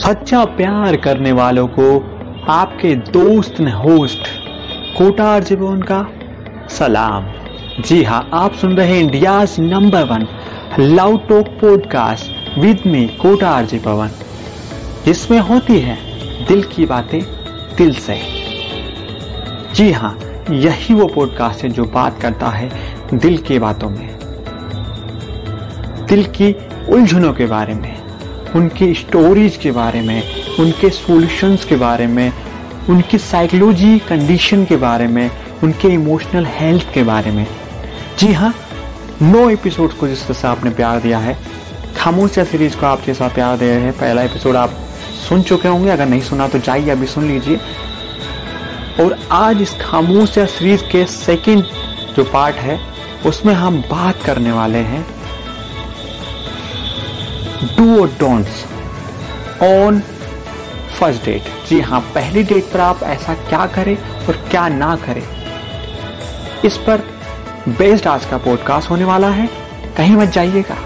सच्चा प्यार करने वालों को आपके दोस्त ने होस्ट कोटार जीवन का सलाम। जी हाँ आप सुन रहे हैं India number one love talk podcast with me कोटार जी पवन। जिसमें होती है दिल की बातें, दिल से। जी हाँ यही वो पॉडकास्ट है जो बात करता है दिल की बातों में, दिल की उलझनों के बारे में। उनकी स्टोरीज के बारे में, उनके सॉल्यूशंस के बारे में, उनकी साइकोलॉजी कंडीशन के बारे में, उनके इमोशनल हेल्थ के बारे में। जी हाँ नौ एपिसोड्स को जिस तरह से आपने प्यार दिया है, खामोशिया सीरीज़ को आप जैसा प्यार दे रहे हैं। पहला एपिसोड आप सुन चुके होंगे, अगर नहीं सुना तो जाइए, अभी सुन लीजिए। और आज इस खामोशिया सीरीज़ के सेकंड जो पार्ट है, उसमें हम बात करने वाले हैं। डू और डोंट्स ऑन फ़र्स्ट डेट जी हाँ पहली डेट पर आप ऐसा क्या करें और क्या ना करें? इस पर बेस्ड आज का पॉडकास्ट होने वाला है। कहीं मत जाइएगा।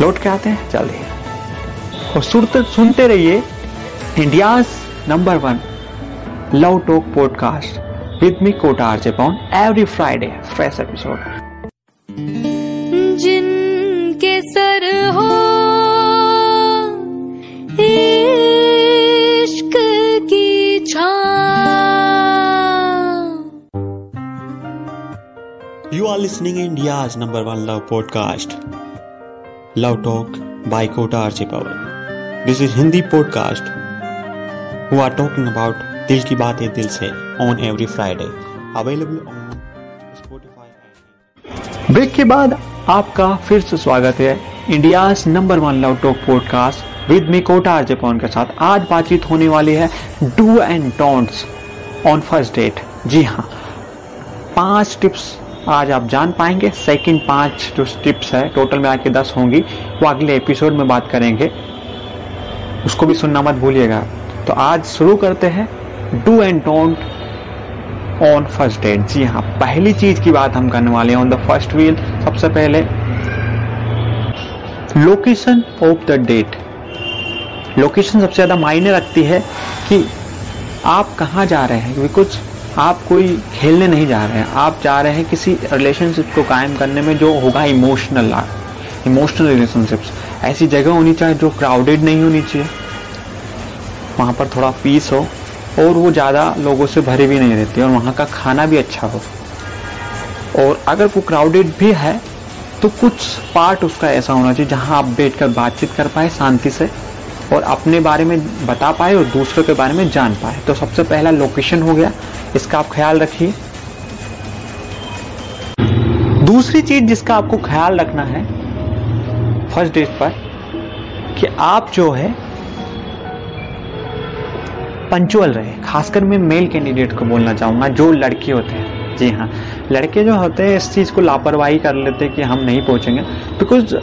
लौट के आते हैं जल्दी और सुनते सुनते रहिए India number one love talk podcast with me Kota RJ Pawan every Friday fresh episode you are listening India number one love podcast love talk by Kota RJ Pawan this is Hindi podcast who are talking about दिल की बातें दिल से on every Friday available on Spotify break के बाद आपका फिर से स्वागत है India number one love talk podcast with me Kota RJ Pawan के साथ आज बातचीत होने वाली है do and don'ts on first date जी हाँ पाँच टिप्स आज आप जान पाएँगे सेकंड पाँच जो टिप्स है टोटल में आके दस होंगी, वो अगले एपिसोड में बात करेंगे। उसको भी सुनना मत भूलिएगा। तो आज शुरू करते हैं do and don't on first date जी हाँ पहली चीज़ की बात हम करने वाले हैं ऑन द फ़र्स्ट व्हील सबसे पहले location of the date location सबसे ज़्यादा मायने रखती है कि आप कहाँ जा रहे हैं, क्योंकि कुछ आप कोई खेलने नहीं जा रहे हैं। आप जा रहे हैं किसी रिलेशनशिप को कायम करने में जो होगा इमोशनल इमोशनल रिलेशनशिप्स ऐसी जगह होनी चाहिए जो क्राउडेड नहीं होनी चाहिए। वहाँ पर थोड़ा पीस हो और वो ज़्यादा लोगों से भरी भी नहीं रहती और वहाँ का खाना भी अच्छा हो। और अगर वो क्राउडेड भी है तो कुछ पार्ट उसका ऐसा होना चाहिए जहाँ आप बैठ कर बातचीत कर पाए शांति से। और अपने बारे में बता पाए और दूसरों के बारे में जान पाए। तो सबसे पहला लोकेशन हो गया। इसका आप ख्याल रखिए। दूसरी चीज़ जिसका आपको ख्याल रखना है फ़र्स्ट डेट पर, कि आप जो है पंचुअल रहे। खासकर मैं मेल कैंडिडेट को बोलना चाहूँगा, जो लड़के होते हैं। जी हाँ। लड़के जो होते हैं इस चीज़ को लापरवाही कर लेते हैं कि हम नहीं पहुँचेंगे। बिकॉज़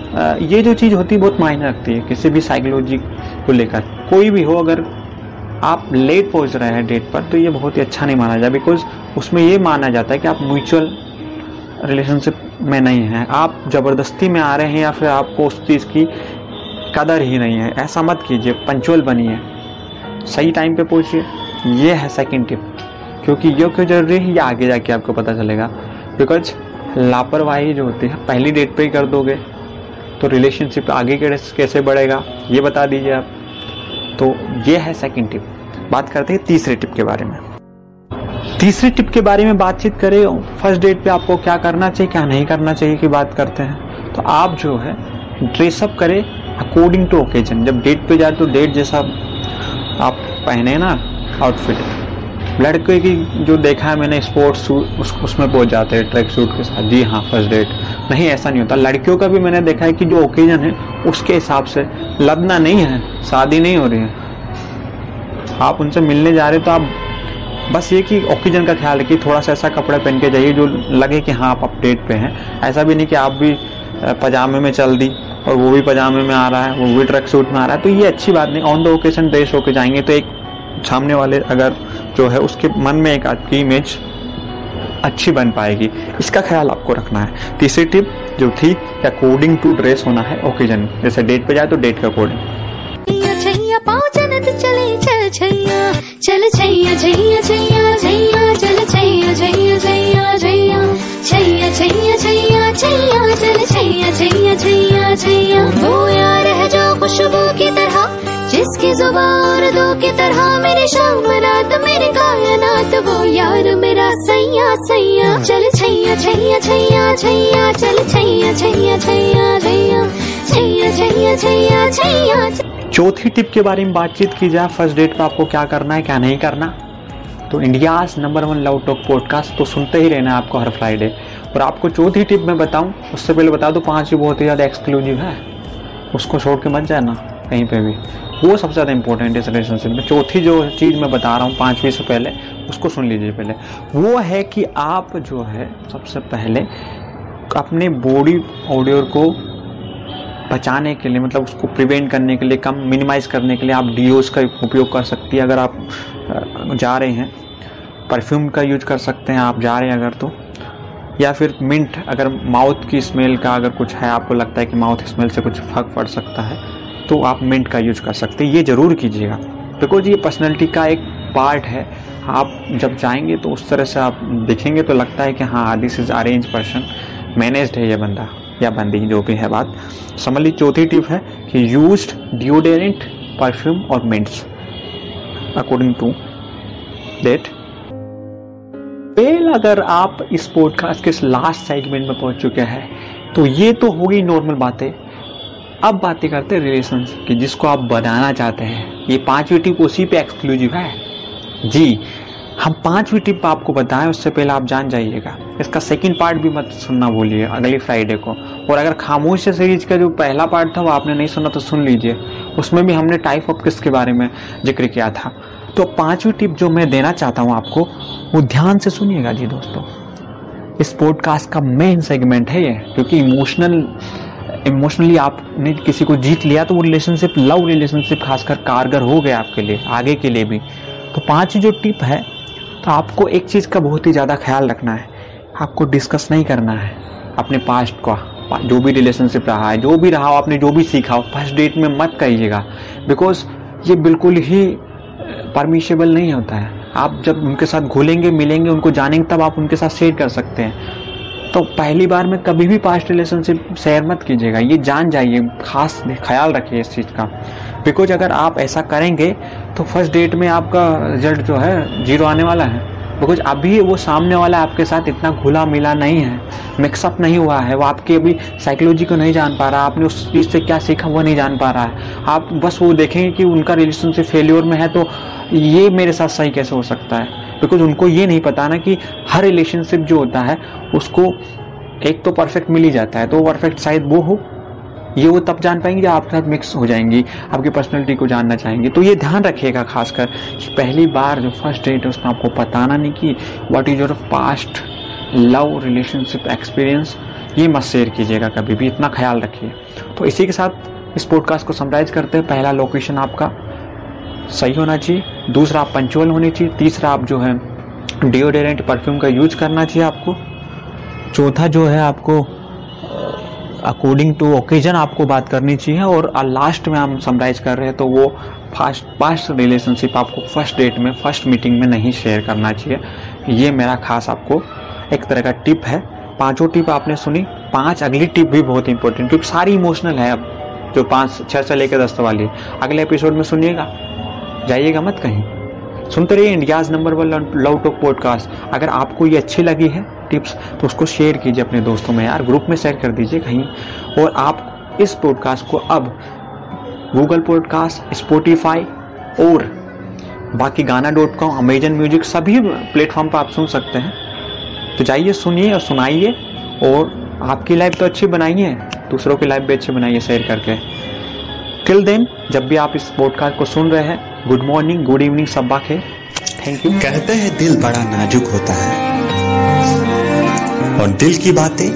ये जो चीज़ होती है बहुत मायने रखती है किसी भी साइकोलॉजी को लेकर। कोई भी हो, अगर आप लेट पहुँच रहे हैं डेट पर तो ये बहुत ही अच्छा नहीं माना जाए बिकॉज़ उसमें ये माना जाता है कि आप म्यूचुअल रिलेशनशिप में नहीं हैं। आप ज़बरदस्ती में आ रहे हैं या फिर आपको उस चीज़ की कदर ही नहीं है। ऐसा मत कीजिए पंचुअल बनिए। सही टाइम पे पहुंचिए। ये है सेकंड टिप क्योंकि ये क्यों ज़रूरी है? ये आगे जाके आपको पता चलेगा। बिकॉज़ लापरवाही जो होती है, पहली डेट पे ही कर दोगे तो रिलेशनशिप आगे कैसे बढ़ेगा, ये बता दीजिए आप। तो ये है सेकंड टिप बात करते हैं तीसरे टिप के बारे में। तीसरे टिप के बारे में बातचीत करें फ़र्स्ट डेट पे आपको क्या करना चाहिए, क्या नहीं करना चाहिए की बात करते हैं। तो आप जो है ड्रेसअप करें अकॉर्डिंग टू ओकेजन जब डेट पे जाए तो डेट जैसा आप पहने ना आउटफिट लड़के की जो देखा है मैंने स्पोर्ट्स सूट उस, उसमें पहुँच जाते हैं ट्रैक सूट के साथ। जी हाँ फ़र्स्ट डेट नहीं ऐसा नहीं होता। लड़कियों का भी मैंने देखा है कि जो ओकेजन है उसके हिसाब से लदना नहीं है शादी नहीं हो रही है। आप उनसे मिलने जा रहे तो आप बस ये कि ओकेजन का ख्याल रखिए। थोड़ा सा ऐसा कपड़ा पहन के जाइए जो लगे कि हाँ आप अपडेट पे हैं। ऐसा भी नहीं कि आप भी पजामे में चल दी और वो भी पजामे में आ रहा है वो भी ट्रक सूट में आ रहा है। तो ये अच्छी बात नहीं ऑन द ओकेशन ड्रेस होके जाएँगे तो एक सामने वाले अगर जो है उसके मन में एक आपकी इमेज अच्छी बन पाएगी। इसका ख्याल आपको रखना है। तीसरी टिप जो थी अकॉर्डिंग टू ड्रेस होना है ओकेजन जैसे डेट पे जाए तो डेट के अकॉर्डिंग चले छैया चल छैया और दो की तरह मेरी शाम रात, मेरी कायनात, वो यार मेरा सैया सैया। चल छैया छैया छैया छैया, चल छैया छैया छैया छैया। छैया छैया छैया छैया चौथी टिप के बारे में बातचीत की जाए फ़र्स्ट डेट पे आपको क्या करना है, क्या नहीं करना? तो India's number one love talk podcast तो सुनते ही रहना आपको हर फ्राइडे और आपको चौथी टिप मैं बताऊँ, उससे पहले बता दूँ, पाँच ही बहुत ही ज़्यादा एक्सक्लूसिव है। उसको छोड़ के मत जाना। कहीं पे भी। वो सबसे ज़्यादा इंपॉर्टेंट है इस रिलेशनशिप में। चौथी जो चीज़ मैं बता रहा हूँ, पाँचवीं से पहले, उसको सुन लीजिए पहले। वो है कि आप जो है, सबसे पहले अपने बॉडी ऑडियो को बचाने के लिए मतलब उसको प्रिवेंट करने के लिए, कम मिनिमाइज करने के लिए आप डीओज का उपयोग कर सकती है। अगर आप जा रहे हैं परफ्यूम का यूज़ कर सकते हैं आप जा रहे हैं अगर तो। या फिर मिंट अगर माउथ की स्मेल का अगर कुछ है, आपको लगता है कि माउथ स्मेल से कुछ फ़र्क पड़ सकता है। तो आप मिंट का यूज़ कर सकते हैं। ये ज़रूर कीजिएगा। बिकॉज़ ये पर्सनैलिटी का एक पार्ट है। आप जब जाएँगे तो उस तरह से आप देखेंगे तो लगता है कि हाँ this is arrange person manage है ये बंदा, या बंदी, जो भी है बात। समझ ली चौथी टिप है कि यूज़ डिओडेरेंट परफ्यूम और mints according to date well अगर आप इस पॉडकास्ट के लास्ट सेगमेंट में पहुँच चुके हैं तो ये तो होगी नॉर्मल बातें। अब बातें करते हैं रिलेशन की जिसको आप बनाना चाहते हैं, ये पांचवी टिप उसी पे एक्सक्लूसिव है। जी, हम पांचवी टिप आपको बताएँ, उससे पहले आप जान जाइएगा। इसका सेकंड पार्ट भी मत सुनना बोलिए अगले फ्राइडे को। और अगर खामोश सीरीज़ का जो पहला पार्ट था, वो आपने नहीं सुना तो सुन लीजिए। उसमें भी हमने टाइप ऑफ़ किस के बारे में ज़िक्र किया था। तो पांचवी टिप जो मैं देना चाहता हूँ आपको, वो ध्यान से सुनिएगा जी दोस्तों। इस पॉडकास्ट का मेन सेगमेंट है ये, क्योंकि इमोशनल इमोशनली आपने किसी को जीत लिया तो वो रिलेशनशिप लव रिलेशनशिप खासकर कारगर हो गया आपके लिए, आगे के लिए भी। तो पाँच जो टिप है तो आपको एक चीज़ का बहुत ही ज़्यादा ख्याल रखना है। आपको डिस्कस नहीं करना है अपने पास्ट का जो भी रिलेशनशिप रहा है, जो भी रहा हो, आपने जो भी सीखा हो फ़र्स्ट डेट में मत कहिएगा। बिकॉज़ ये बिल्कुल ही परमिशेबल नहीं होता है। आप जब उनके साथ घुलेंगे, मिलेंगे, उनको जानेंगे, तब आप उनके साथ शेयर कर सकते हैं। तो पहली बार में कभी भी पास्ट रिलेशनशिप शेयर मत कीजिएगा। ये जान जाइए, खास ख्याल रखिए इस चीज़ का। बिकॉज़ अगर आप ऐसा करेंगे तो फ़र्स्ट डेट में आपका रिज़ल्ट जो है ज़ीरो आने वाला है। बिकॉज़ अभी वो सामने वाला आपके साथ इतना घुला मिला नहीं है मिक्सअप नहीं हुआ है, वो आपकी अभी साइकोलॉजी को नहीं जान पा रहा, आपने उस चीज़ से क्या सीखा वो नहीं जान पा रहा है। आप बस वो देखेंगे कि उनका रिलेशनशिप फेल्योर में है तो ये मेरे साथ सही कैसे हो सकता है? बिकॉज़ उनको ये नहीं पता ना कि हर रिलेशनशिप जो होता है, उसको एक तो परफेक्ट मिल ही जाता है तो परफेक्ट शायद वो हो, ये वो तब जान पाएँगे जब आपके साथ मिक्स हो जाएँगी, आपकी पर्सनैलिटी को जानना चाहेंगे। तो ये ध्यान रखिएगा खासकर कि पहली बार जो फ़र्स्ट डेट है, उसमें आपको बताना नहीं कि what is your past love relationship experience ये मत शेयर कीजिएगा कभी भी, इतना ख्याल रखिए। तो इसी के साथ इस पॉडकास्ट को समराइज करते हैं। पहला लोकेशन आपका सही होना चाहिए। दूसरा आप पंचुअल होनी चाहिए। तीसरा आप जो है डिओडेरेंट परफ्यूम का यूज़ करना चाहिए आपको। चौथा जो है आपको अकॉर्डिंग टू ओकेजन आपको बात करनी चाहिए और लास्ट में हम समराइज कर रहे हैं तो वो फास्ट पास्ट रिलेशनशिप आपको फ़र्स्ट डेट में फ़र्स्ट मीटिंग में नहीं शेयर करना चाहिए। ये मेरा खास आपको एक तरह का टिप है। पाँचों टिप आपने सुनी। पाँच अगली टिप भी बहुत इंपॉर्टेंट क्योंकि सारी इमोशनल है अब, जो पाँच छः से लेकर दस वाली। अगले एपिसोड में सुनिएगा। जाइएगा मत कहीं। सुनते रहिए India's number one love talk podcast. अगर आपको ये अच्छी लगी है टिप्स तो उसको शेयर कीजिए अपने दोस्तों में यार, ग्रुप में शेयर कर दीजिए कहीं। और आप इस पॉडकास्ट को अब गूगल पॉडकास्ट स्पोटिफाई और बाकी Gaana dot com Amazon music सभी प्लेटफॉर्म पर आप सुन सकते हैं। तो जाइए, सुनिए और सुनाइए और आपकी लाइफ तो अच्छी बनाइए, दूसरों की लाइफ भी अच्छी बनाइए शेयर करके। टिल देन जब भी आप इस पॉडकास्ट को सुन रहे हैं गुड मॉर्निंग गुड इवनिंग सब बात थैंक यू कहते हैं, दिल बड़ा नाजुक होता है। और दिल की बातें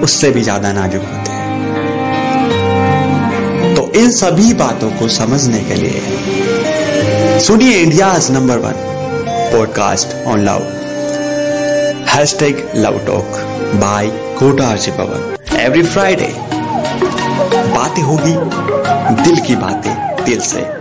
उससे भी ज़्यादा नाजुक होती हैं। तो इन सभी बातों को समझने के लिए सुनिए India number one podcast on love hash tag love talk by Kota Pawan every Friday बातें होगी, दिल की बातें दिल से।